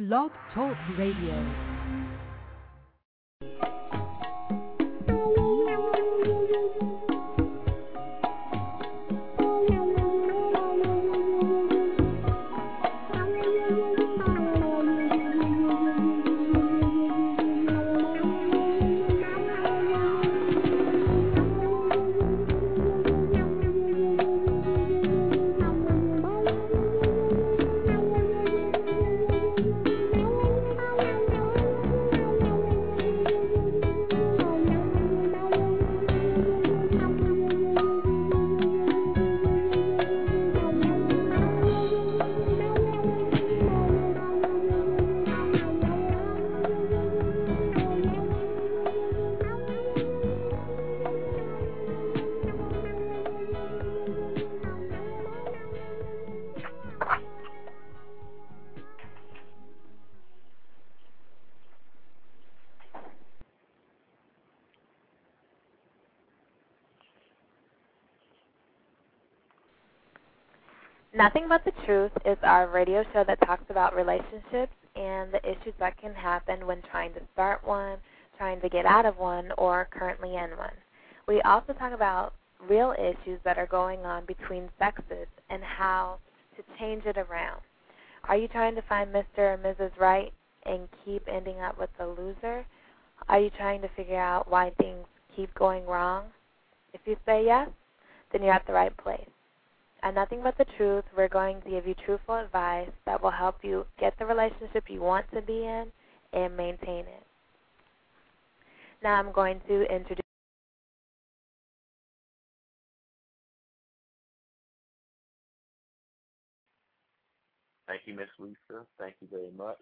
Blog Talk Radio. Our radio show that talks about relationships and the issues that can happen when trying to start one, trying to get out of one, or currently in one. We also talk about real issues that are going on between sexes and how to change it around. Are you trying to find Mr. or Mrs. Right and keep ending up with the loser? Are you trying to figure out why things keep going wrong? If you say yes, then you're at the right place. At Nothing But the Truth, we're going to give you truthful advice that will help you get the relationship you want to be in and maintain it. Now I'm going to introduce. Thank you, Miss Lisa. Thank you very much.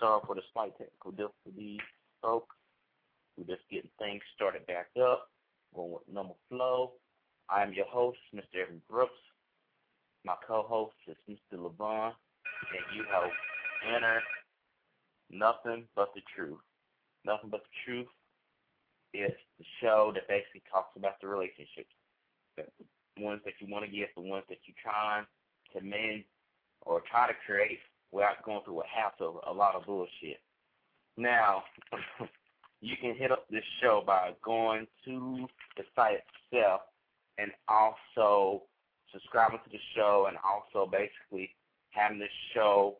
Sorry for the slight technical difficulties, folks. We're just getting things started back up, going with number flow. I am your host, Mr. Evan Brooks. My co-host is Mr. LeBron, and you have entered Nothing But the Truth. Nothing But the Truth is the show that basically talks about the relationships. The ones that you want to get, the ones that you're trying to mend or try to create without going through a hassle a lot of bullshit. Now, you can hit up this show by going to the site itself and also subscribing to the show and also basically having this show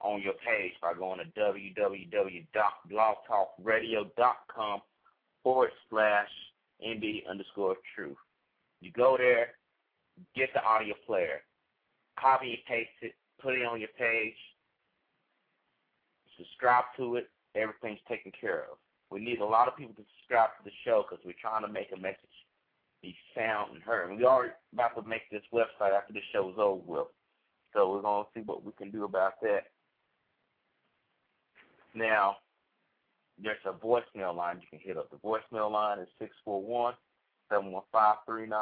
on your page by going to www.blogtalkradio.com forward slash NB underscore truth. You go there, get the audio player, copy and paste it, put it on your page, subscribe to it, everything's taken care of. We need a lot of people to subscribe to the show because we're trying to make a message be found and heard. And we are about to make this website after the show is over with. So we're going to see what we can do about that. Now, there's a voicemail line you can hit up. The voicemail line is 641 715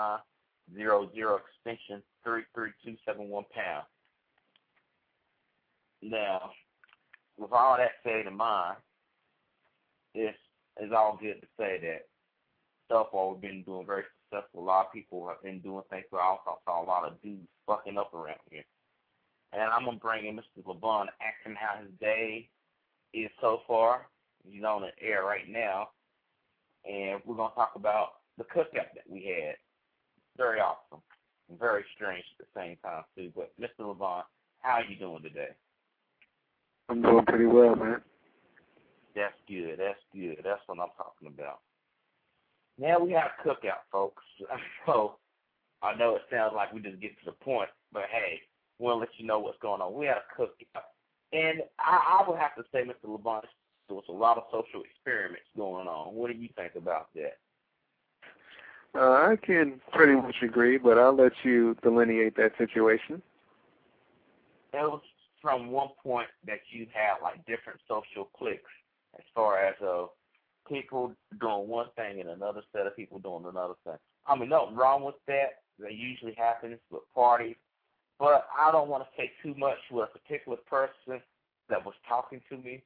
extension 33271 pound. Now, with all that said in mind, it's, it's all good to say that so far we've been doing very successful. A lot of people have been doing things, but I also saw a lot of dudes fucking up around here. And I'm gonna bring in Mr. LeBron asking how his day is so far. He's on the air right now, and we're gonna talk about the cookout that we had. Very awesome, and very strange at the same time too. But Mr. LeBron, how are you doing today? I'm doing pretty well, man. That's good. That's good. That's what I'm talking about. Now we have a cookout, folks. So I know it sounds like we just get to the point, but hey, we'll let you know what's going on. We had a cookout. And I, I would have to say, Mr. LeBron, there was a lot of social experiments going on. What do you think about that? Uh, I can pretty much agree, but I'll let you delineate that situation. It was from one point that you had like different social cliques as far as uh people doing one thing and another set of people doing another thing. I mean, nothing wrong with that. That usually happens with parties. But I don't want to say too much with a particular person that was talking to me.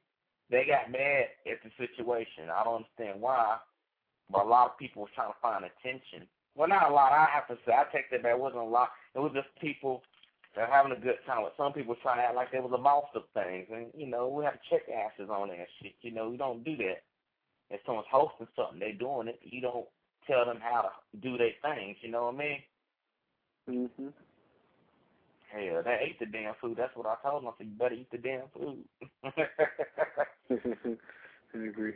They got mad at the situation. I don't understand why, but a lot of people were trying to find attention. Well, not a lot. I have to say, I take that back. It wasn't a lot. It was just people They're having a good time. But some people try to act like they was a boss of things, and you know we have check asses on that shit. You know we don't do that. If someone's hosting something, they're doing it. You don't tell them how to do their things. You know what I mean? Mhm. Hell, they ate the damn food. That's what I told them. I said, you better eat the damn food. I agree.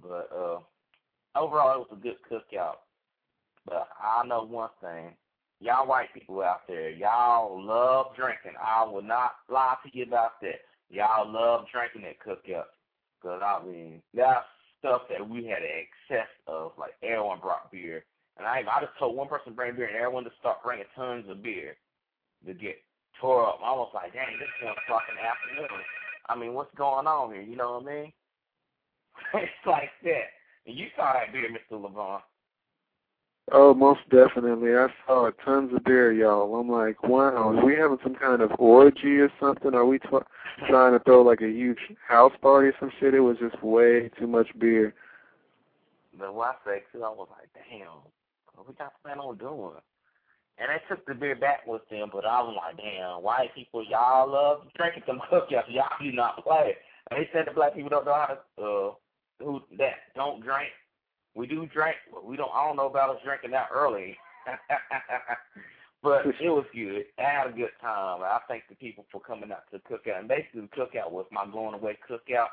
but uh, overall, it was a good cookout. But I know one thing. Y'all white people out there, y'all love drinking. I will not lie to you about that. Y'all love drinking at cookouts. Because, I mean, that's stuff that we had excess of. Like, everyone brought beer. And I, I just told one person to bring beer, and everyone to start bringing tons of beer to get tore up. I was like, dang, this is one in the afternoon. I mean, what's going on here? You know what I mean? it's like that. And you saw that beer, Mr. Levon. Oh, most definitely. I saw tons of beer, y'all. I'm like, wow, are we having some kind of orgy or something? Are we t- trying to throw like a huge house party or some shit? It was just way too much beer. But what I say, too, I was like, damn, what we got plan on doing? And they took the beer back with them, but I was like, damn, white people, y'all love drinking some cookouts. Y'all do not play. And they said the black people don't know how to, uh, who that don't drink. We do drink, but we don't. I don't know about us drinking that early. but it was good. I had a good time. I thank the people for coming out to the cookout. And basically, the cookout was my going away cookout.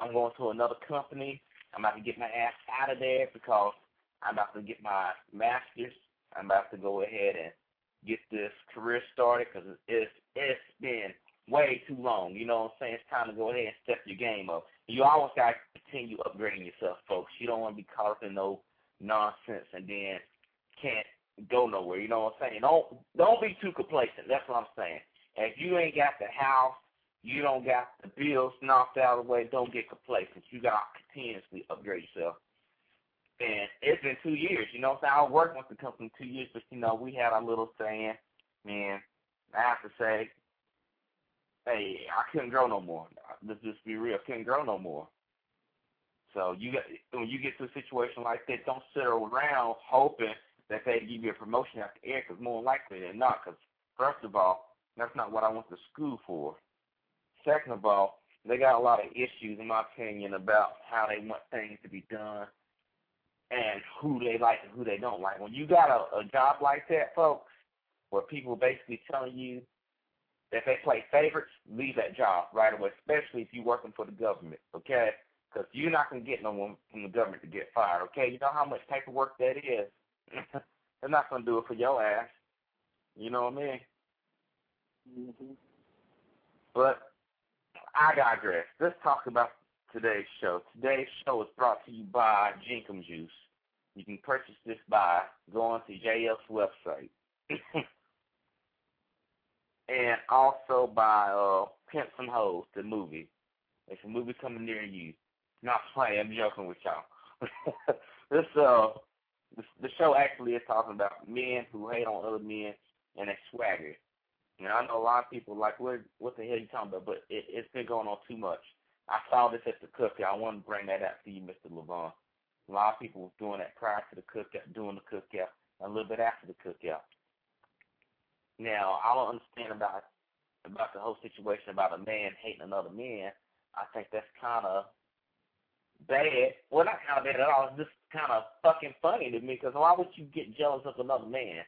I'm going to another company. I'm about to get my ass out of there because I'm about to get my master's. I'm about to go ahead and get this career started because it's it's been way too long. You know what I'm saying? It's time to go ahead and step your game up. You always got to continue upgrading yourself, folks. You don't want to be caught up in no nonsense and then can't go nowhere. You know what I'm saying? Don't don't be too complacent. That's what I'm saying. If you ain't got the house, you don't got the bills knocked out of the way, don't get complacent. You got to continuously upgrade yourself. And it's been two years, you know what I'm saying? I working with the company two years, but, you know, we had our little saying, man, I have to say, hey, I couldn't grow no more. Let's just be real. Couldn't grow no more. So you got when you get to a situation like that, don't sit around hoping that they give you a promotion after air, because more likely than not. Because first of all, that's not what I went to school for. Second of all, they got a lot of issues, in my opinion, about how they want things to be done and who they like and who they don't like. When you got a, a job like that, folks, where people basically telling you if they play favorites, leave that job right away, especially if you're working for the government, okay? Because you're not going to get no one from the government to get fired, okay? You know how much paperwork that is? They're not going to do it for your ass. You know what I mean? Mm-hmm. But I digress. Let's talk about today's show. Today's show is brought to you by Jinkum Juice. You can purchase this by going to JF's website. and also by uh Pimps and Hoes, the movie. It's a movie coming near you. Not playing, I'm joking with y'all. this uh the show actually is talking about men who hate on other men and their swagger. And I know a lot of people like, what what the hell are you talking about? But it, it's been going on too much. I saw this at the cookout. I want to bring that out to you, Mr. Levon. A lot of people were doing that prior to the cookout, doing the cookout, a little bit after the cookout. Now, I don't understand about about the whole situation about a man hating another man. I think that's kind of bad. Well, not kind of bad at all. It's just kind of fucking funny to me because why would you get jealous of another man?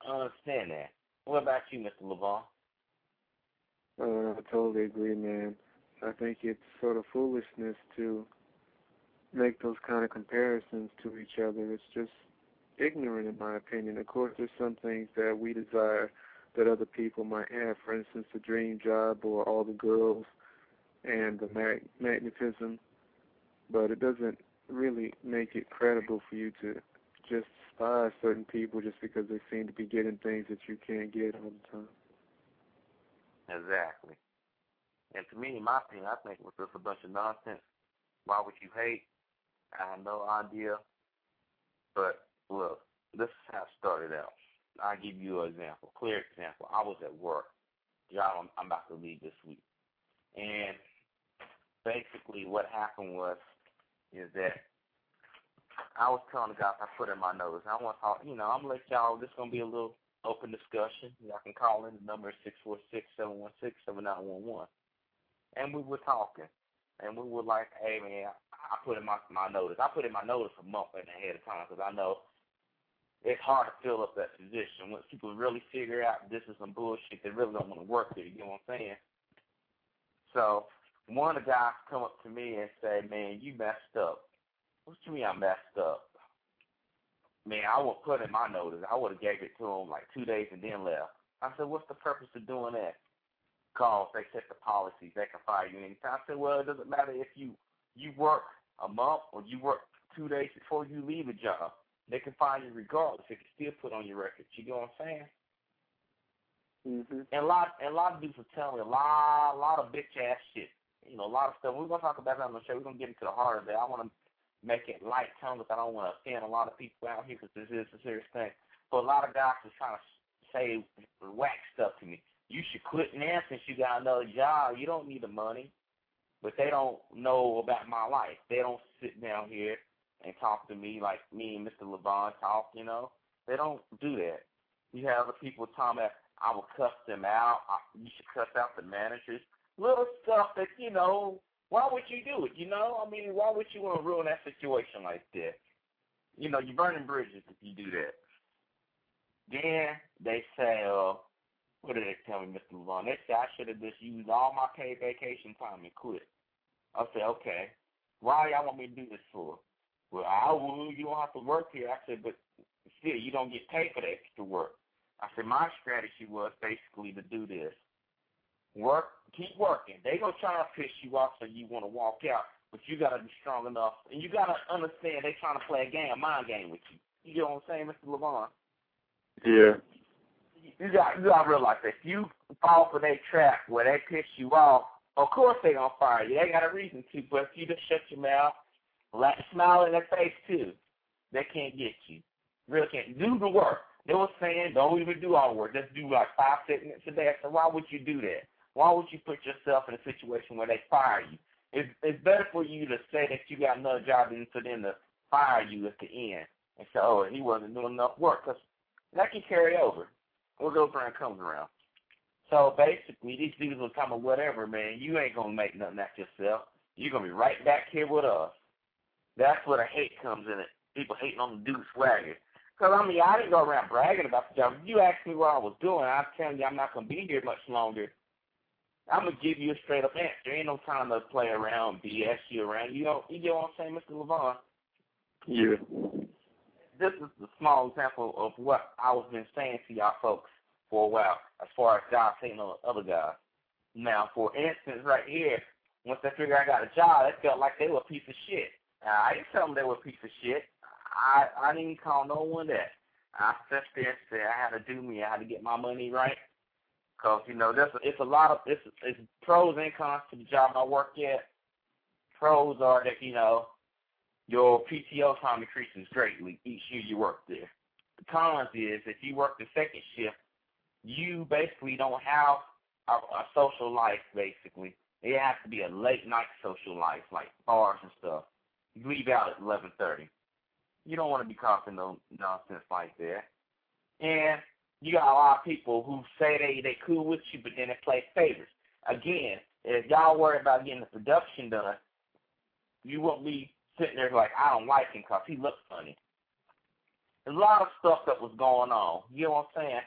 I don't understand that. What about you, Mr. Levon? Uh, I totally agree, man. I think it's sort of foolishness to make those kind of comparisons to each other. It's just ignorant, in my opinion. Of course, there's some things that we desire that other people might have. For instance, the dream job or all the girls and the mag- magnetism. But it doesn't really make it credible for you to just despise certain people just because they seem to be getting things that you can't get all the time. Exactly. And to me, in my opinion, I think it was just a bunch of nonsense. Why would you hate? I have no idea. But look, this is how it started out. I'll give you an example, clear example. I was at work. Job I'm, I'm about to leave this week. And basically what happened was is that I was telling the guys I put in my nose. I want to you know, I'm gonna let y'all. This is gonna be a little open discussion. Y'all can call in. The number six four six seven one six seven nine one one. And we were talking, and we were like, "Hey man, I put in my my notice. I put in my notice a month ahead of time because I know it's hard to fill up that position. Once people really figure out this is some bullshit, they really don't want to work there. You know what I'm saying? So one of the guys come up to me and say, "Man, you messed up." What you mean I messed up? Man, I would put in my notice. I would have gave it to him like two days and then left. I said, "What's the purpose of doing that?" Cause they set the policies. They can fire you anytime. I said, "Well, it doesn't matter if you you work a month or you work two days before you leave a job. They can fire you regardless. They can still put on your record. You know what I'm saying?" Mm-hmm. And a lot, and a lot of dudes are telling me a lot, a lot of bitch ass shit. You know, a lot of stuff. We're gonna talk about that on the show. We're gonna get into the heart of it. I want to make it light tone because I don't want to offend a lot of people out here because this is a serious thing. But a lot of guys are trying to say whack stuff to me. You should quit now since you got another job. You don't need the money. But they don't know about my life. They don't sit down here and talk to me like me and Mr. Levon talk, you know. They don't do that. You have other people talking about I will cuss them out. I, you should cuss out the managers. Little stuff that, you know, why would you do it? You know, I mean, why would you want to ruin that situation like that? You know, you're burning bridges if you do that. Then they say, uh, what did they tell me, Mr. Levon? They say I should have just used all my paid vacation time and quit. I said, okay. Why y'all want me to do this for? Well, I will. You don't have to work here. I said, but still, you don't get paid for the extra work. I said my strategy was basically to do this. Work, keep working. They gonna try to piss you off so you want to walk out, but you gotta be strong enough, and you gotta understand they trying to play a game, a mind game with you. You get what I'm saying, Mr. Levon? Yeah. You got you gotta realize that if you fall for their trap where they piss you off, of course they gonna fire you. They got a reason to, but if you just shut your mouth, let smile in their face too, they can't get you. Really can't do the work. They were saying don't even do all the work. Just do like five, six a day. I said, why would you do that? Why would you put yourself in a situation where they fire you? It's, it's better for you to say that you got another job than for them to fire you at the end and say, oh, he wasn't doing enough work. Because that can carry over. We'll goes around comes around. So basically, these dudes will come with whatever, man. You ain't to make nothing out yourself. You're to be right back here with us. That's where the hate comes in it. People hating on the dude swagger. Because, I mean, I didn't go around bragging about the job. If you asked me what I was doing, I'm telling you I'm not going to be here much longer. I'm going to give you a straight up answer. There ain't no time to play around, BS you around. You know, you get what I'm saying, Mr. Levon? Yeah. This is a small example of what I was been saying to y'all folks for a while as far as guys hating on other guys. Now, for instance, right here, once they figured I got a job, it felt like they were a piece of shit. Now, I didn't tell them they were a piece of shit. I I didn't call no one that. I sat there and said I had to do me. I had to get my money right. Cause you know, there's it's a lot of it's it's pros and cons to the job I work at. Pros are that you know your PTO time increases greatly each year you work there. The cons is if you work the second shift, you basically don't have a, a social life. Basically, it has to be a late night social life, like bars and stuff. You leave out at eleven thirty. You don't want to be caught in no nonsense like that. And you got a lot of people who say they they cool with you, but then they play favors. Again, if y'all worry about getting the production done, you won't be sitting there like I don't like him because he looks funny. There's a lot of stuff that was going on. You know what I'm saying?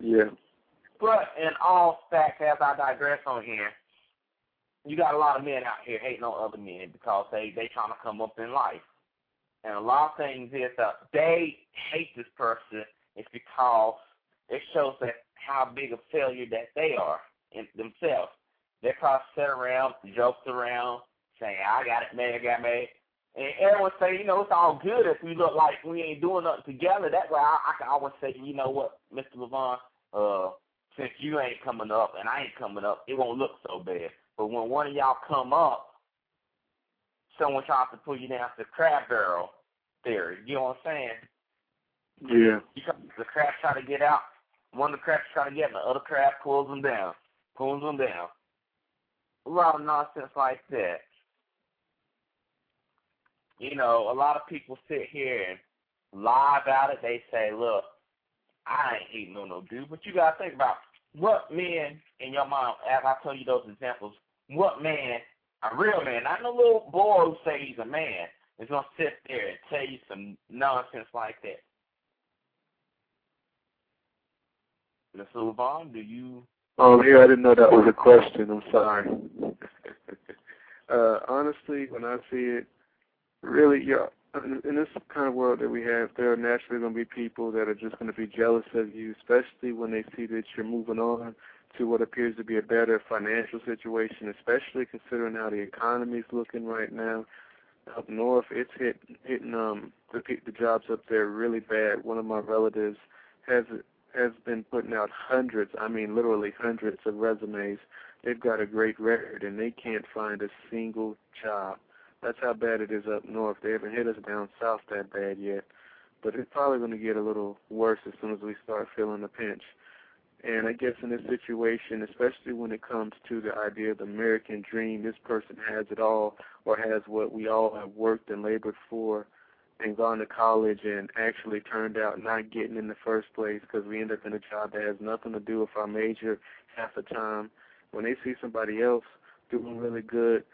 Yeah. But in all facts, as I digress on here, you got a lot of men out here hating on other men because they they trying to come up in life. And a lot of things is that they hate this person is because it shows that how big a failure that they are in themselves. They probably sit around, joked around, saying, I got it made, I got made. And everyone say, you know, it's all good if we look like we ain't doing nothing together. That way I, I can always say, you know what, Mr. Levon, uh, since you ain't coming up and I ain't coming up, it won't look so bad. But when one of y'all come up, someone tries to pull you down to the crab barrel theory. You know what I'm saying? Yeah. You come, the crab try to get out. One of the crabs try to get, and the other crab pulls them down, pulls them down. A lot of nonsense like that. You know, a lot of people sit here and lie about it. They say, look, I ain't hating on no dude, but you gotta think about what men in your mind, as I tell you those examples, what man, a real man, not no little boy who say he's a man, is gonna sit there and tell you some nonsense like that. Mr. Levon, do you? Oh, yeah, I didn't know that was a question. I'm sorry. uh, honestly, when I see it, really, yeah, in this kind of world that we have, there are naturally going to be people that are just going to be jealous of you, especially when they see that you're moving on to what appears to be a better financial situation, especially considering how the economy is looking right now. Up north, it's hit hitting um the the jobs up there really bad. One of my relatives has has been putting out hundreds, I mean literally hundreds of resumes. They've got a great record and they can't find a single job. That's how bad it is up north. They haven't hit us down south that bad yet, but it's probably going to get a little worse as soon as we start feeling the pinch. And I guess in this situation, especially when it comes to the idea of the American dream, this person has it all or has what we all have worked and labored for and gone to college and actually turned out not getting in the first place because we end up in a job that has nothing to do with our major half the time. When they see somebody else doing really good,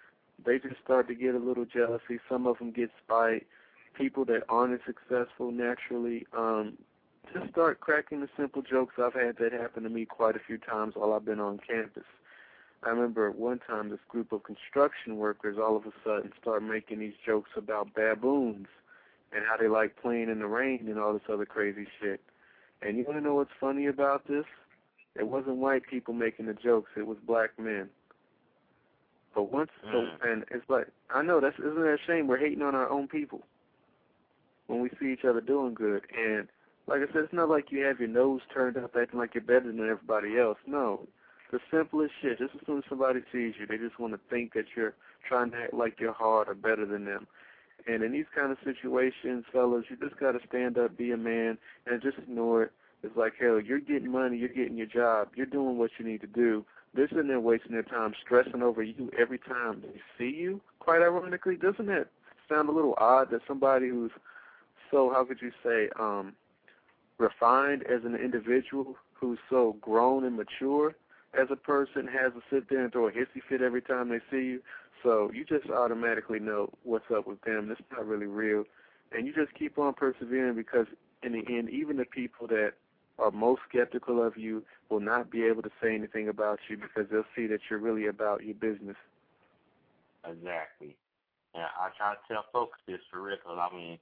they just start to get a little jealousy. Some of them get spite. People that aren't as successful naturally um, just start cracking the simple jokes. I've had that happen to me quite a few times while I've been on campus. I remember at one time this group of construction workers all of a sudden start making these jokes about baboons and how they like playing in the rain and all this other crazy shit. And you want to know what's funny about this? It wasn't white people making the jokes; it was black men. But once, mm. so, and it's like I know that's isn't that a shame? We're hating on our own people when we see each other doing good. And like I said, it's not like you have your nose turned up acting like you're better than everybody else. No, the simplest shit. Just as soon as somebody sees you, they just want to think that you're trying to act like you're hard or better than them. And in these kind of situations, fellas, you just got to stand up, be a man, and just ignore it. It's like, hell, you're getting money, you're getting your job, you're doing what you need to do. They're sitting there wasting their time stressing over you every time they see you. Quite ironically, doesn't it sound a little odd that somebody who's so, how could you say, um, refined as an individual, who's so grown and mature as a person, has to sit there and throw a hissy fit every time they see you? So you just automatically know what's up with them. It's not really real. And you just keep on persevering because in the end, even the people that are most skeptical of you will not be able to say anything about you because they'll see that you're really about your business. Exactly. And I try to tell folks this for real because, I mean,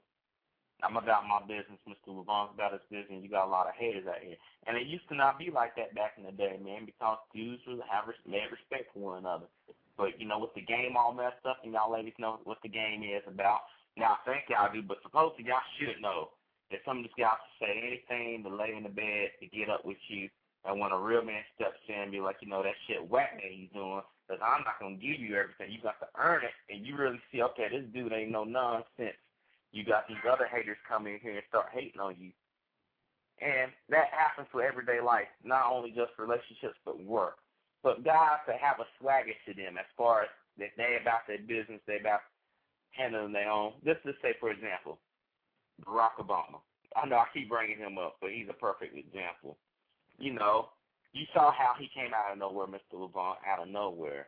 I'm about my business. Mr. Levon's about his business. You got a lot of haters out here. And it used to not be like that back in the day, man, because dudes would have mad respect for one another. But, you know, with the game all messed up, and y'all ladies know what the game is about. Now, I think y'all do, but supposedly y'all should know that some of these guys say anything to lay in the bed to get up with you. And when a real man steps in and be like, you know, that shit whack that he's doing, because I'm not going to give you everything. You got to earn it. And you really see, okay, this dude ain't no nonsense. You got these other haters come in here and start hating on you. And that happens for everyday life, not only just relationships, but work. But guys that have a swagger to them as far as that they about their business, they about handling their own. Just to say, for example, Barack Obama. I know I keep bringing him up, but he's a perfect example. You know, you saw how he came out of nowhere, Mr. Levon, out of nowhere.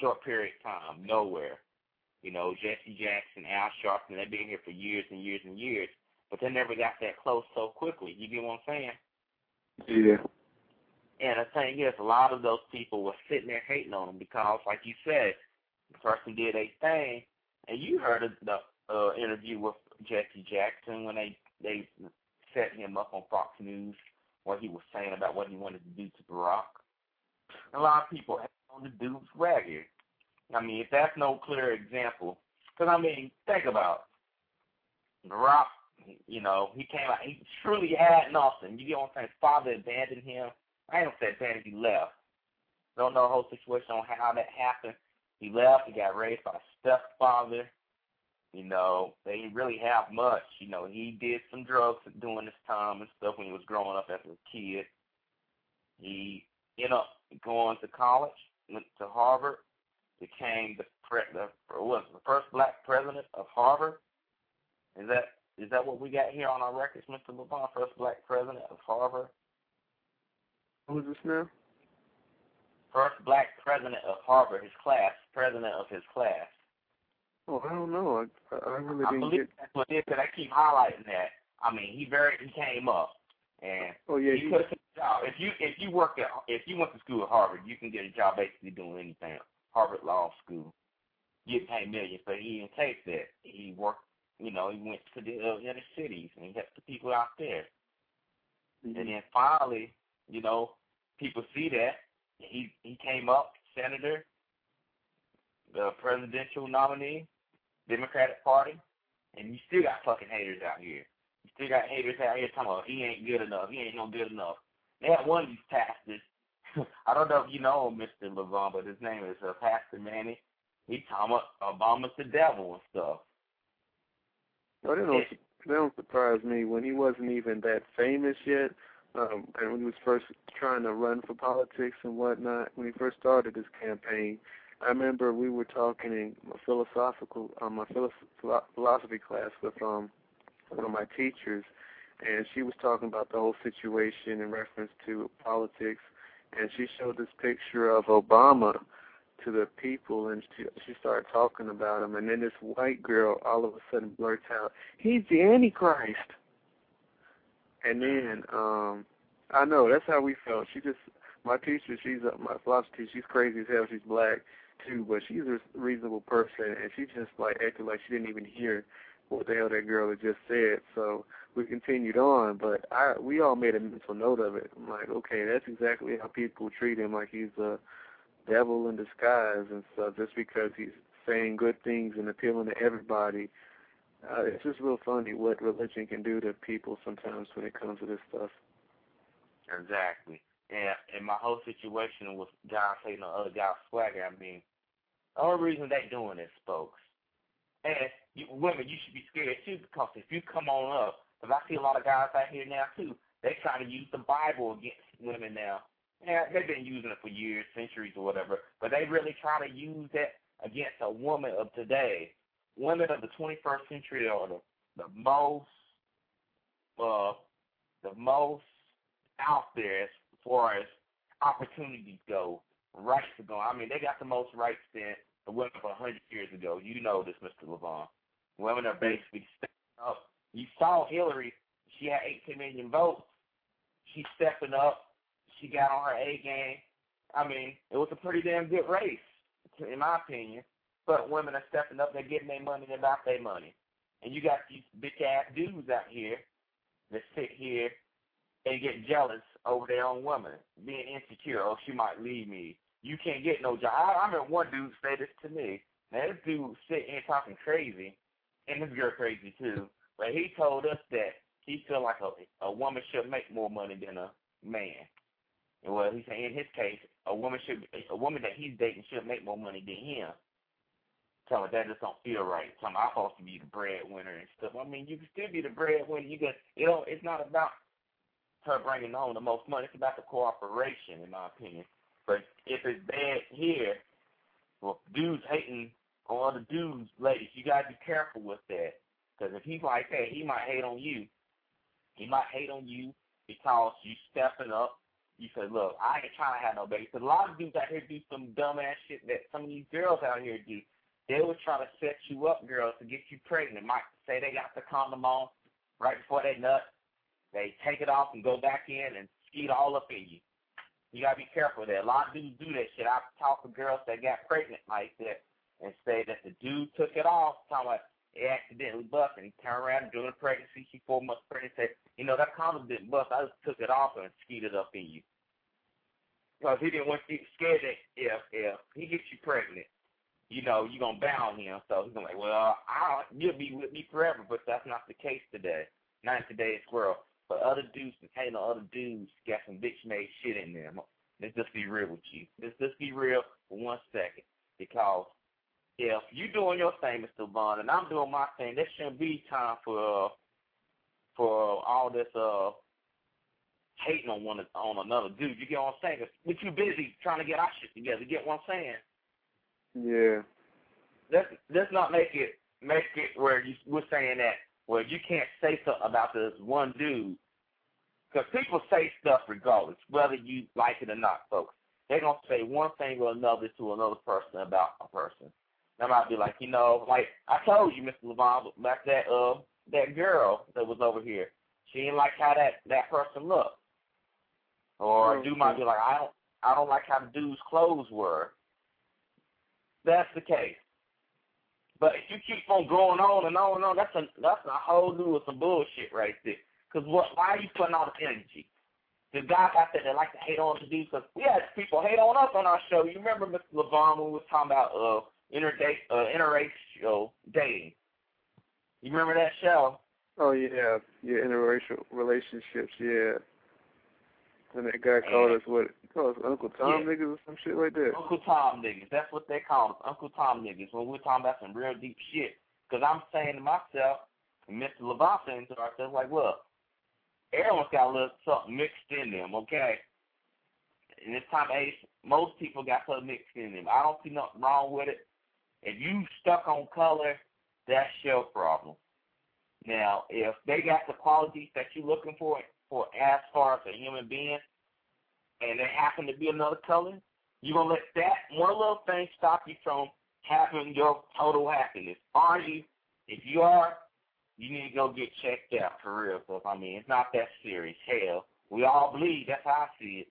Short period of time, nowhere. You know, Jesse Jackson, Al Sharpton, they've been here for years and years and years, but they never got that close so quickly. You get what I'm saying? Yeah. And the thing is, a lot of those people were sitting there hating on him because, like you said, the person did a thing, and you heard the uh, interview with Jesse Jackson when they they set him up on Fox News, what he was saying about what he wanted to do to Barack. A lot of people hate on the dude's swagger. I mean, if that's no clear example, because I mean, think about it. Barack. You know, he came out. He truly had nothing. You get what I'm saying? Father abandoned him. I don't say abandoned. He left. Don't know the whole situation on how that happened. He left. He got raised by a stepfather. You know, they didn't really have much. You know, he did some drugs during this time and stuff when he was growing up as a kid. He ended up going to college, went to Harvard, became the pre- the was the first black president of Harvard. Is that Is that what we got here on our records, Mr. LeVon? First black president of Harvard. Who's this now? First black president of Harvard, his class, president of his class. Oh, I don't know. I, I really I didn't believe get. that's what it is, because I keep highlighting that. I mean, he very he came up, and Oh yeah, he you, could have took a job. If you if you work at if you went to school at Harvard, you can get a job basically doing anything. Harvard Law School, you pay millions, but he didn't take that. He worked, you know, he went to the uh, inner cities and he helped the people out there. Mhm. And then finally, you know, people see that he he came up senator, the presidential nominee, Democratic Party, and you still got fucking haters out here. You still got haters out here talking about he ain't good enough, he ain't no good enough. They had one of these pastors. I don't know if you know Mr. Levon, but his name is uh, Pastor Manny. He talking Obama's the devil and stuff. Oh, they don't, they don't surprise me. When he wasn't even that famous yet, um, and when he was first trying to run for politics and whatnot, when he first started his campaign, I remember we were talking in my philosophical, um, my philo- philosophy class with um one of my teachers, and she was talking about the whole situation in reference to politics, and she showed this picture of Obama to the people, and she she started talking about him, and then this white girl all of a sudden blurts out, "He's the Antichrist." And then um I know that's how we felt. She just my teacher, she's a, my philosophy teacher. She's crazy as hell. She's black too, but she's a reasonable person, and she just like acted like she didn't even hear what the hell that girl had just said. So we continued on, but I we all made a mental note of it. I'm like, okay, that's exactly how people treat him, like he's a devil in disguise and stuff, just because he's saying good things and appealing to everybody. Uh, it's just real funny what religion can do to people sometimes when it comes to this stuff. Exactly. And and my whole situation with hating on other guys' swagger, I mean, the only reason they doing this, folks. And you, women, you should be scared too, because if you come on up, because I see a lot of guys out here now too, they trying to use the Bible against women now. Yeah, they've been using it for years, centuries, or whatever, but they really try to use that against a woman of today. Women of the 21st century are the, the most, uh, the most out there as far as opportunities go, rights go. I mean, they got the most rights than the women of 100 years ago. You know this, Mr. Levon. Women are basically stepping up. You saw Hillary. She had 18 million votes. She's stepping up. She got on her A game. I mean, it was a pretty damn good race, in my opinion. But women are stepping up. They're getting their money. They're about their money. And you got these big ass dudes out here that sit here and get jealous over their own woman, being insecure. Oh, she might leave me. You can't get no job. I, I remember one dude say this to me. Now this dude sitting here talking crazy, and this girl crazy too. But he told us that he feel like a a woman should make more money than a man. Well, he said in his case, a woman should a woman that he's dating should make more money than him. Me that just don't feel right. Me I'm supposed to be the breadwinner and stuff. I mean, you can still be the breadwinner. You can, you know, it's not about her bringing home the most money. It's about the cooperation, in my opinion. But if it's bad here, well, dudes hating on other dudes, ladies, you gotta be careful with that. Because if he's like that, he might hate on you. He might hate on you because you stepping up. You say, look, I ain't trying to have no baby. Because a lot of dudes out here do some dumbass shit that some of these girls out here do. They will try to set you up, girls, to get you pregnant. Might say they got the condom on right before they nut. They take it off and go back in and skeet all up in you. You gotta be careful there. A lot of dudes do that shit. I've talked to girls that got pregnant like that and say that the dude took it off, talking about it accidentally bust and he turned around during the pregnancy, she four months pregnant, said, you know, that condom didn't bust, I just took it off and skeeted up in you. Because he didn't want you scared that if if he gets you pregnant, you know, you're gonna bound him. So he's gonna like, Well, I'll, you'll be with me forever, but that's not the case today. Not in today's world. But other dudes that hate on other dudes got some bitch made shit in them. Let's just be real with you. Let's just be real for one second. Because if you doing your thing, Mr. Bond, and I'm doing my thing, there shouldn't be time for uh, for all this uh hating on one on another dude. You get what I'm saying? We're too busy trying to get our shit together. You get what I'm saying? Yeah. Let's let's not make it make it where you we're saying that where you can't say something about this one dude. Because people say stuff regardless, whether you like it or not, folks. They're to say one thing or another to another person about a person. They might be like, you know, like I told you, Mr. Levon, about that uh that girl that was over here. She didn't like how that that person looked. Or Oh, dude might be like, I don't I don't like how the dude's clothes were. That's the case. But if you keep on going on and on and on, that's a that's a whole new of some bullshit right there. Cause what? Why are you putting all this energy? The guys out there that like to hate on the dudes, cause we had people hate on us on our show. You remember Mr. Levon when we was talking about uh interdate uh interracial dating? You remember that show? Oh yeah, yeah, interracial relationships, yeah. And that guy called us what? He Called us Uncle Tom Yeah. niggas or some shit like that. Uncle Tom niggas. That's what they call us, Uncle Tom niggas. When we're talking about some real deep shit. Because I'm saying to myself, and Mr. Levon saying to ourselves, like, look, everyone's got a little something mixed in them, okay? In this time of age, most people got something mixed in them. I don't see nothing wrong with it. If you stuck on color, that's your problem. Now, if they got the qualities that you're looking for, for as far as a human being, and they happen to be another color, you're gonna let that one little thing stop you from having your total happiness. Are you? If you are, you need to go get checked out for real. Because I mean, it's not that serious. Hell, we all bleed. That's how I see it.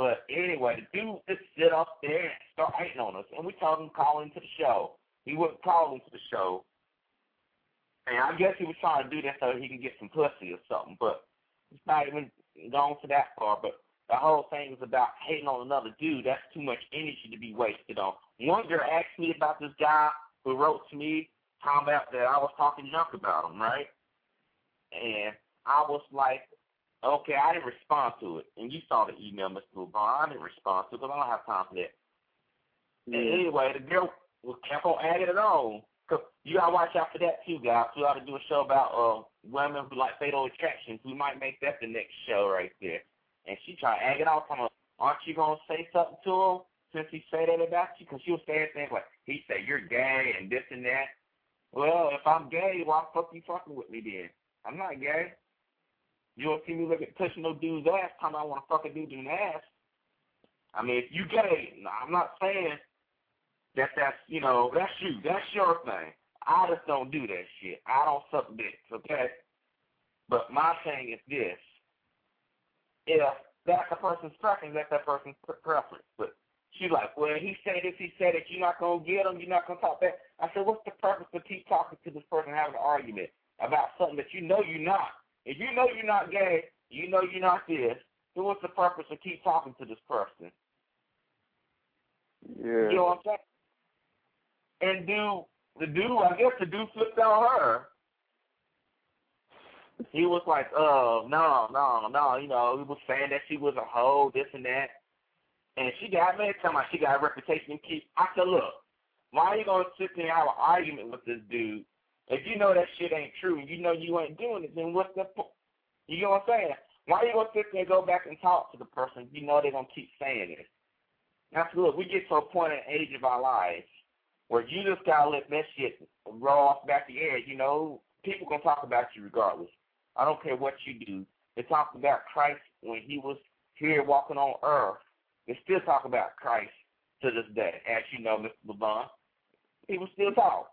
But anyway, the dude just sit up there and start hating on us, and we told him call into the show. He wouldn't call into the show, and I guess he was trying to do that so he can get some pussy or something. But it's not even gone to that far. But the whole thing is about hating on another dude. That's too much energy to be wasted on. One girl asked me about this guy who wrote to me, talking about that I was talking junk about him, right? And I was like, okay, I didn't respond to it. And you saw the email, Mr. LeBron. I didn't respond to it because I don't have time for that. And anyway, the girl was kept on adding it on. Cause you gotta watch out for that too, guys. We ought to do a show about uh women who like fatal attractions. We might make that the next show right there. And she tried to egg it off. Talking, about, aren't you gonna say something to him since he said that about you? Because she was saying things like he said you're gay and this and that. Well, if I'm gay, why the fuck you fucking with me then? I'm not gay. You don't see me looking pushing no dude's ass. Time I want to fuck a dude in the ass. I mean, if you gay, no, I'm not saying that that's you know that's you, that's your thing. I just don't do that shit. I don't suck dicks, okay? But my thing is this: if that's a person's preference, that's that person's preference. But she's like, well, he said this, he said it. You're not gonna get him. You're not gonna talk back. I said, what's the purpose of keep talking to this person, having an argument about something that you know you're not? If you know you're not gay, you know you're not this. Then what's the purpose of keep talking to this person? Yeah. You know what I'm saying? And do the dude, I guess the dude flipped on her. He was like, uh, no, no, no, you know, he was saying that she was a hoe, this and that. And she got mad talking about she got a reputation to keep. I said, look, why are you going to sit there and have an argument with this dude? If you know that shit ain't true and you know you ain't doing it, then what's the point? You know what I'm saying? Why you to sit there and go back and talk to the person you know they're to keep saying it? Now, look, we get to a point in the age of our lives where you just gotta let that shit roll off back the air. You know, people gonna talk about you regardless. I don't care what you do. They talked about Christ when he was here walking on earth. They still talk about Christ to this day, as you know, Mr. LeBron. People still talk.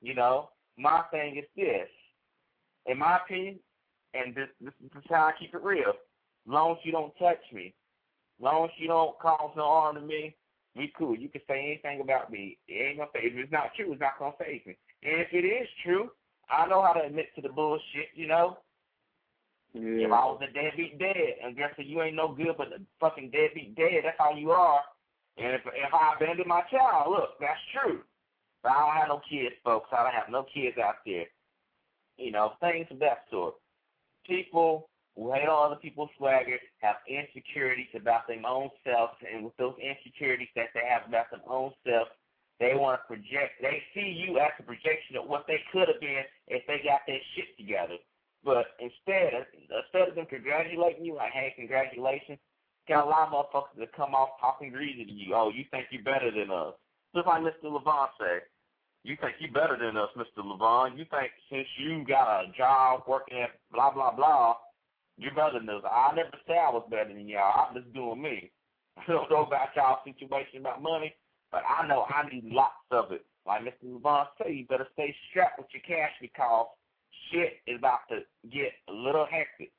You know, my thing is this. In my opinion, and this this is how I keep it real. Long as you don't touch me, long as you don't cause no harm to me, we cool. You can say anything about me. It ain't gonna phase me. If it's not true, it's not gonna phase me. And if it is true, I know how to admit to the bullshit, you know? Yeah. If I was a deadbeat dead, and guess what, you ain't no good but a fucking deadbeat dead, that's all you are. And if if I abandoned my child, look, that's true. But I don't have no kids, folks. I don't have no kids out there. You know, things of that sort. People who hate on other people's swagger have insecurities about their own selves, and with those insecurities that they have about their own self, they want to project. They see you as a projection of what they could have been if they got their shit together. But instead, of, instead of them congratulating you, like, hey, congratulations, got a lot of motherfuckers that come off talking greasy to you. Oh, you think you're better than us. Just like Mr. Levon said. You think you better than us, Mr. Levon. You think since you got a job working at blah blah blah, you're better than us. I never say I was better than y'all. I'm just doing me. I don't know about y'all situation about money, but I know I need lots of it. Like Mr. Levon said, you better stay strapped with your cash because shit is about to get a little hectic.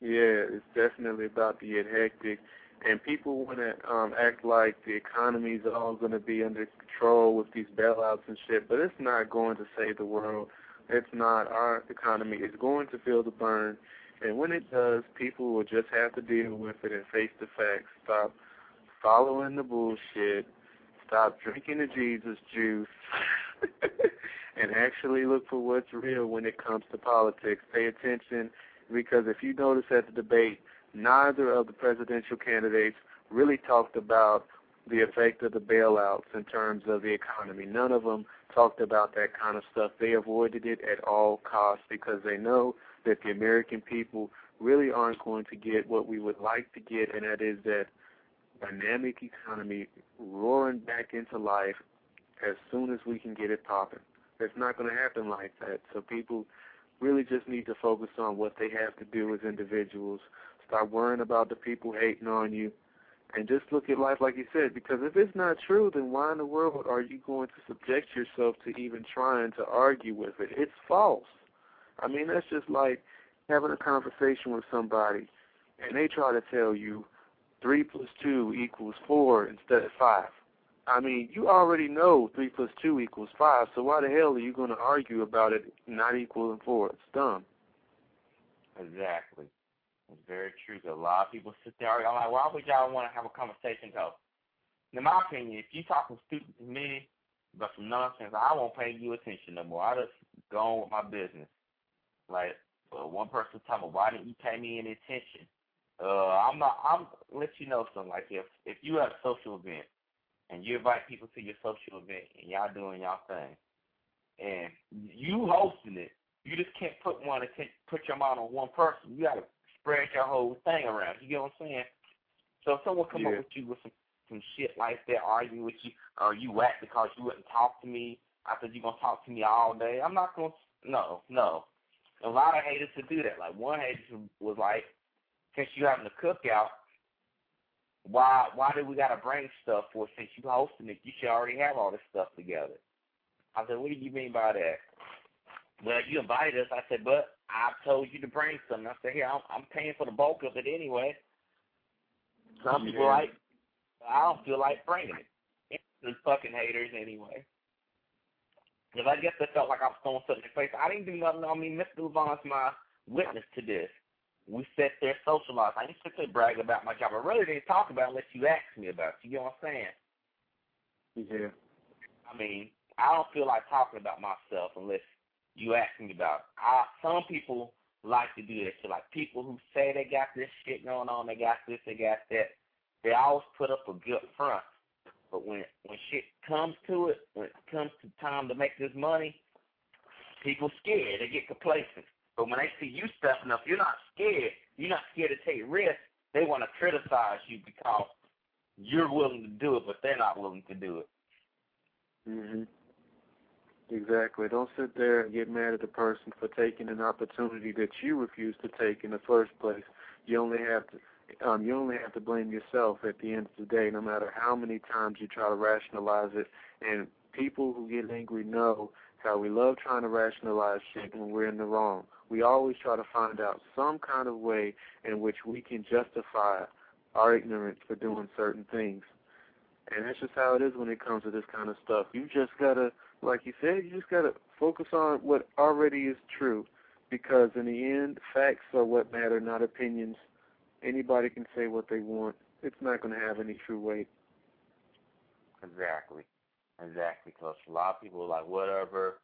Yeah, it's definitely about to get hectic, and people want to um, act like the economy's all going to be under control with these bailouts and shit, but it's not going to save the world. It's not. Our economy is going to feel the burn, and when it does, people will just have to deal with it and face the facts. Stop following the bullshit. Stop drinking the Jesus juice. and actually look for what's real when it comes to politics. Pay attention because if you notice at the debate, neither of the presidential candidates really talked about the effect of the bailouts in terms of the economy. None of them talked about that kind of stuff. They avoided it at all costs because they know that the American people really aren't going to get what we would like to get, and that is that dynamic economy roaring back into life as soon as we can get it popping. It's not going to happen like that. So people really just need to focus on what they have to do as individuals. Stop worrying about the people hating on you, and just look at life like you said. Because if it's not true, then why in the world are you going to subject yourself to even trying to argue with it? It's false. I mean, that's just like having a conversation with somebody, and they try to tell you three plus two equals four instead of five. I mean, you already know three plus two equals five, so why the hell are you going to argue about it not equaling four? It's dumb. Exactly. It's very true. A lot of people sit there. I'm like, why would y'all want to have a conversation? though? in my opinion, if you talking stupid to me about some nonsense, I won't pay you attention no more. I just go on with my business. Like, uh, one person talking, about, why didn't you pay me any attention? Uh, I'm not. I'm let you know something. Like if if you have a social event and you invite people to your social event and y'all doing y'all thing, and you hosting it, you just can't put one put your mind on one person. You gotta spread your whole thing around. You get what I'm saying? So if someone come yeah. up with you with some some shit like that, argue with you, or you whack because you wouldn't talk to me. I said you gonna talk to me all day. I'm not gonna. No, no. A lot of haters to do that. Like one hater was like, since you having a cookout, why why do we gotta bring stuff for since you hosting it? You should already have all this stuff together. I said, What do you mean by that? Well, you invited us. I said, but I told you to bring something. I said, here, I'm, I'm paying for the bulk of it anyway. Some people like, I don't feel like bringing it. The fucking haters anyway. Because I guess they felt like I was throwing something in their face. I didn't do nothing. I mean, Mr. Levon's my witness to this we sat there socialized. I didn't sit there brag about my job. I really didn't talk about it unless you asked me about it. You know what I'm saying? Yeah. I mean, I don't feel like talking about myself unless you ask me about. I, some people like to do this. So like people who say they got this shit going on, they got this, they got that. They always put up a good front. But when when shit comes to it, when it comes to time to make this money, people scared. They get complacent. But when they see you stepping up, you're not scared. You're not scared to take risks. They want to criticize you because you're willing to do it, but they're not willing to do it. Mhm. Exactly. Don't sit there and get mad at the person for taking an opportunity that you refused to take in the first place. You only have to um, you only have to blame yourself at the end of the day, no matter how many times you try to rationalize it. And people who get angry know how we love trying to rationalize shit when we're in the wrong we always try to find out some kind of way in which we can justify our ignorance for doing certain things. And that's just how it is when it comes to this kind of stuff. You just gotta, like you said, you just gotta focus on what already is true, because in the end, facts are what matter, not opinions. Anybody can say what they want. It's not to have any true weight. Exactly, exactly. Because a lot of people are like, whatever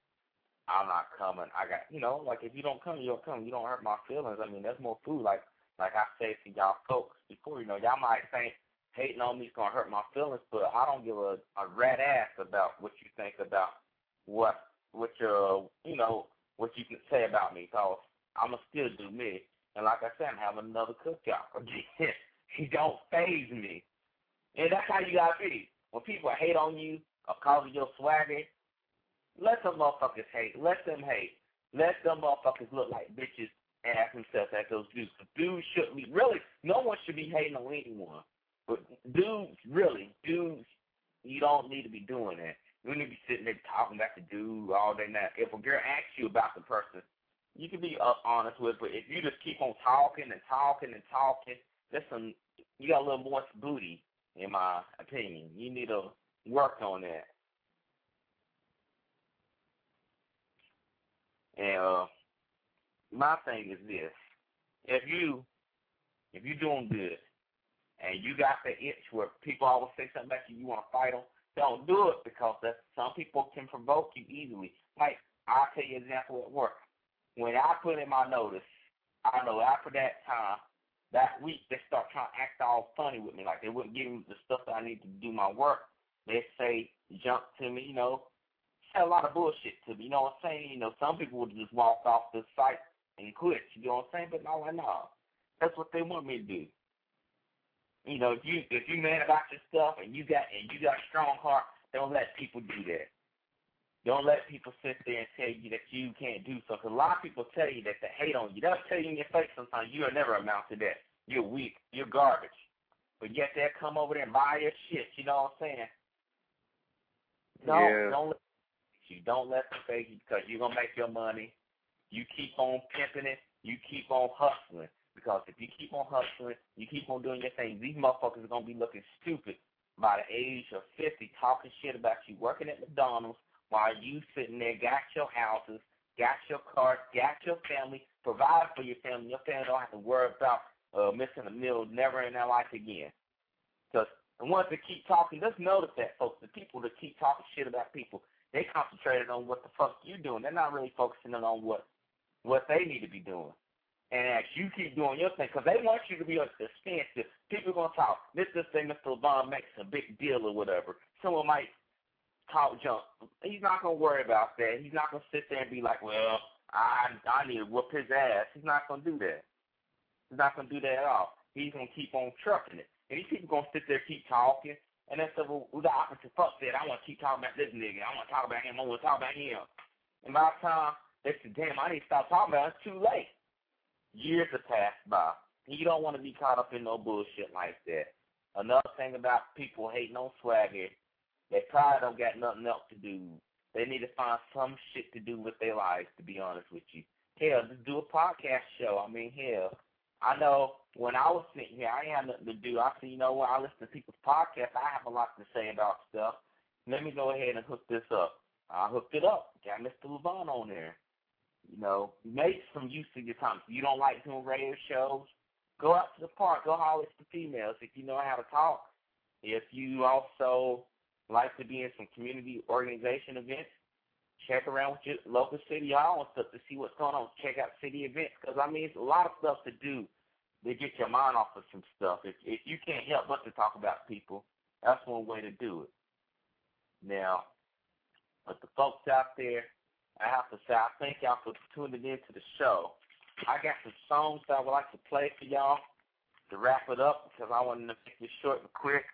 I'm not coming. I got you know, like if you don't come, you don't come. You don't hurt my feelings. I mean, there's more food. Like like I said to y'all folks before, you know, y'all might think hating on me is gonna hurt my feelings, but I don't give a, a rat ass about what you think about what what your you know what you can say about me. Cause I'ma still do me. And like I said, I'm having another cookout again. he don't phase me. And that's how you gotta be. When people hate on you or call you your swagger, Let them motherfuckers hate. Let them hate. Let them motherfuckers look like bitches and ask themselves at those dudes. Dudes shouldn't be really. No one should be hating on anyone. But dudes, really, dudes, you don't need to be doing that. You need to be sitting there talking about the dude all day now. If a girl asks you about the person, you can be uh, honest with. But if you just keep on talking and talking and talking, that's some. You got a little more booty, in my opinion. You need to work on that. And uh, my thing is this: if you if you're doing good and you got the itch where people always say something about you, you want to fight them, don't do it because that's, some people can provoke you easily. Like I'll tell you an example at work. When I put in my notice, I know after that time, that week they start trying to act all funny with me, like they wouldn't give me the stuff that I need to do my work. They say jump to me, you know, say a lot of bullshit to me. You know what I'm saying? You know, some people would just walk off the site and quit. You know what I'm saying? But no, I know that's what they want me to do. You know, if you if you man about your stuff and you got and you got a strong heart, don't let people do that. Don't let people sit there and tell you that you can't do something. A lot of people tell you that they hate on you. They'll tell you in your face sometimes you'll never amount to that. You're weak. You're garbage. But yet they'll come over there and buy your shit. You know what I'm saying? No, yeah. don't let you. Don't let them fake you because you're gonna make your money. You keep on pimping it. You keep on hustling. Because if you keep on hustling, you keep on doing your thing, these motherfuckers are gonna be looking stupid by the age of fifty, talking shit about you working at McDonald's while you sitting there, got your houses, got your cars, got your family, provide for your family. Your family don't have to worry about uh, missing a meal never in their life again. Because the ones that keep talking, just notice that, folks. The people that keep talking shit about people, they concentrated on what the fuck you doing. They're not really focusing on what what they need to be doing. And as you keep doing your thing, because they want you to be expensive. People are to talk. This this thing Mr. Levon makes a big deal or whatever. Someone might talk junk. He's not to worry about that. He's not to sit there and be like, well, I I need to whoop his ass. He's not to do that. He's not to do that at all. He's to keep on trucking it. And these people to sit there keep talking. And say, well, the opposite fuck that. I want to keep talking about this nigga. I want to talk about him. I want to talk about him. And by the time they say, damn, I need to stop talking about it, it's too late years have passed by. You don't want to be caught up in no bullshit like that. Another thing about people hating on swagger, they probably don't got nothing else to do. They need to find some shit to do with their lives, to be honest with you. Hell, just do a podcast show. I mean, hell, I know when I was sitting here, I ain't had nothing to do. I said, you know what, I listen to people's podcasts. I have a lot to say about stuff. Let me go ahead and hook this up. I hooked it up. Got Mr. Levon on there. You know, make some use of your time. If you don't like doing radio shows, go out to the park, go holler at the females if you know how to talk. If you also like to be in some community organization events, check around with your local city hall and stuff to see what's going on. Check out city events because I mean it's a lot of stuff to do to get your mind off of some stuff. If if you can't help but to talk about people, that's one way to do it. Now, but the folks out there I have to say, I thank y'all for tuning in to the show. I got some songs that I would like to play for y'all to wrap it up because I wanted to make this short and quick.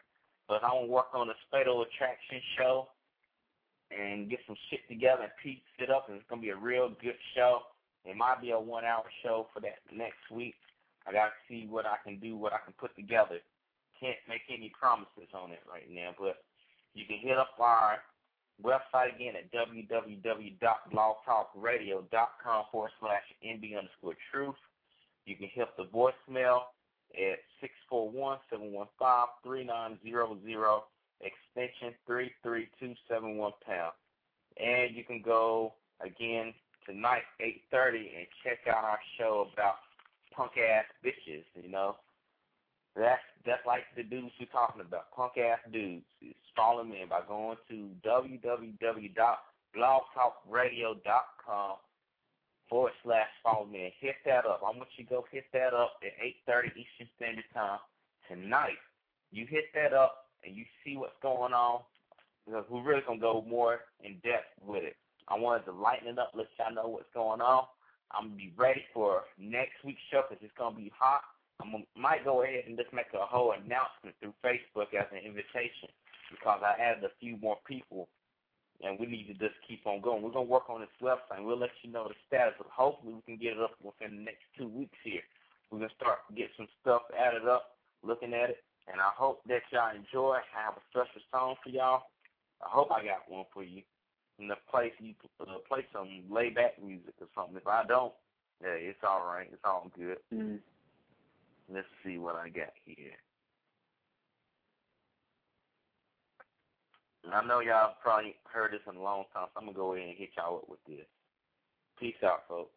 But I want to work on the Fatal Attraction show and get some shit together and piece it up. And it's going to be a real good show. It might be a one hour show for that next week. I got to see what I can do, what I can put together. Can't make any promises on it right now, but you can hit up our Website again at www.blogtalkradio.com forward slash NB underscore truth. You can hit the voicemail at 641-715-3900, extension 33271 pound. And you can go again tonight, 8.30, and check out our show about punk-ass bitches, you know. That's that's like the dudes you're talking about, punk ass dudes. Follow me by going to www.blogtalkradio.com forward slash follow me and hit that up. I want you to go hit that up at 8.30 Eastern Standard Time tonight. You hit that up and you see what's going on because we're really to go more in depth with it. I wanted to lighten it up, let y'all know what's going on. I'm to be ready for next week's show because it's to be hot. I might go ahead and just make a whole announcement through Facebook as an invitation because I added a few more people and we need to just keep on going. We're gonna work on this website. We'll let you know the status. But hopefully, we can get it up within the next two weeks. Here, we're gonna start get some stuff added up, looking at it, and I hope that y'all enjoy. I have a special song for y'all. I hope I got one for you. And the place you uh, play some layback music or something. If I don't, yeah, it's all right. It's all good. Mm. Let's see what I got here. And I know y'all probably heard this in a long time, so I'm gonna go ahead and hit y'all up with this. Peace out, folks.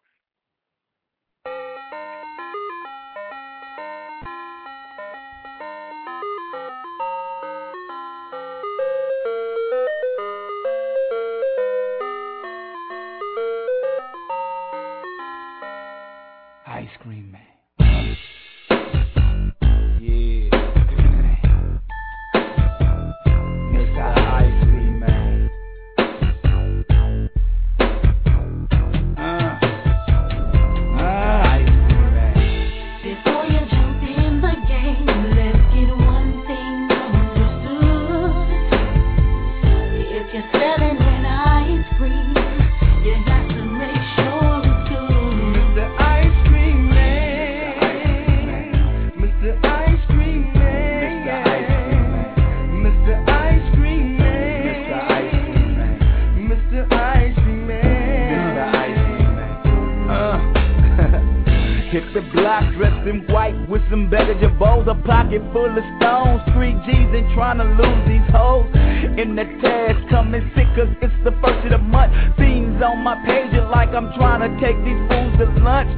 With some better jabos, a pocket full of stones. Three G's and trying to lose these hoes. In the test, coming sick cause it's the first of the month. Things on my page are like I'm trying to take these fools to lunch.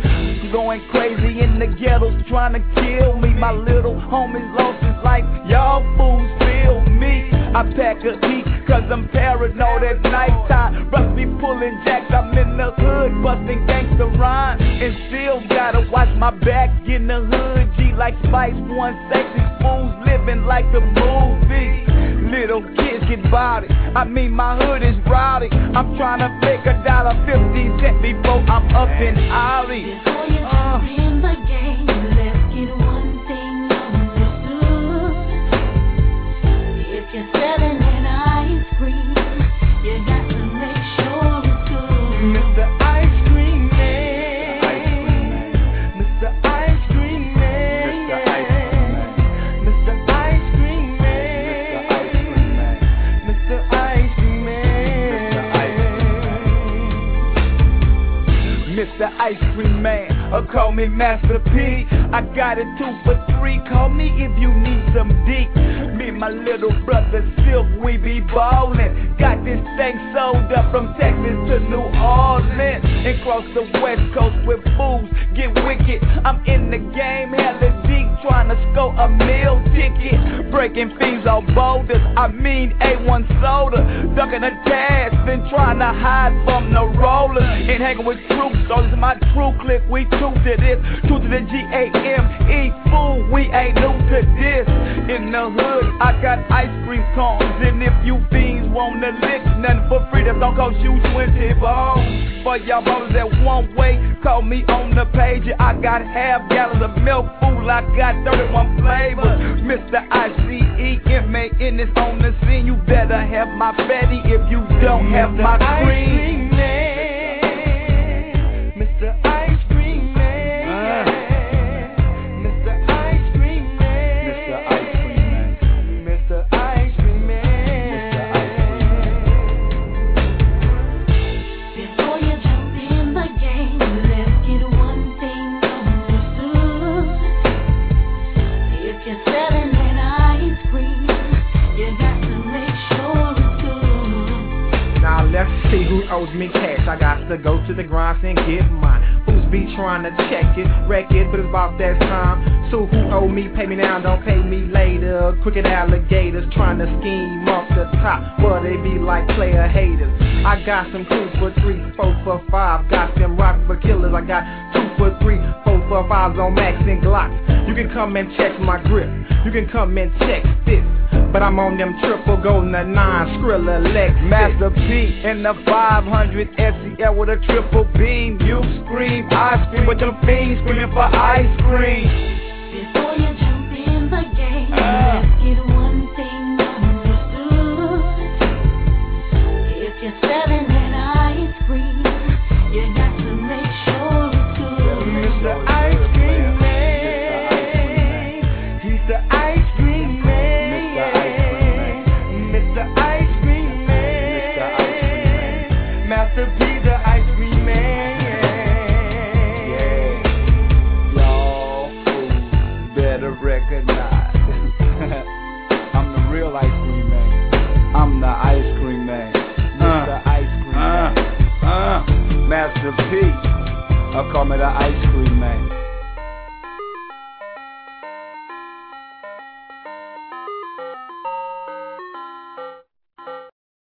Going crazy in the ghettos, trying to kill me. My little homie's lost his life. Y'all fools feel me. I pack a heat cause I'm paranoid at nighttime. Roughly pulling jacks, I'm in the hood, busting gangster rhyme. And still gotta watch my back in the hood. G like Spice One Sexy fools living like the movie. Little kids get body. I mean, my hood is rowdy. I'm trying to make a dollar fifty cent before I'm up in Ollie. Before you uh. in the game. Ice Cream Man, or call me Master P. I got it two for three. Call me if you need some deep. Me and my little brother Silkk, we be ballin'. Got this thing sold up from Texas to New Orleans. And cross the west coast with fools, get wicked. I'm in the game, hella deep, trying to score a meal ticket. Breaking fees on boulders, I mean A1 soda. Ducking a task, been trying to hide from the rollers. And hanging with troops, all this my true click, we true to this. True to the GA ME fool, we ain't new to this. In the hood, I got ice cream cones, and if you fiends wanna lick, nothing for free, that don't cost you twenty balls. For y'all bottles that one way, call me on the page, I got half gallons of milk, fool, I got 31 flavors. Mr. ICE, inmate in this on the scene, you better have my fatty if you don't have my cream. owes me cash. I got to go to the grind and get mine. Who's be trying to check it, wreck it, but it's about that time. So who owe me, pay me now, don't pay me later. Crooked alligators trying to scheme off the top, but they be like player haters. I got some two for three, four for five. Got them rock for killers. I got two for three, four for fives on Max and Glocks. You can come and check my grip. You can come and check this. But I'm on them triple goldin' the nine Skrilla leg Master P in the 500 SEL with a triple beam. You scream, I scream, but them fiends screaming for ice cream. P. I call me the ice cream man.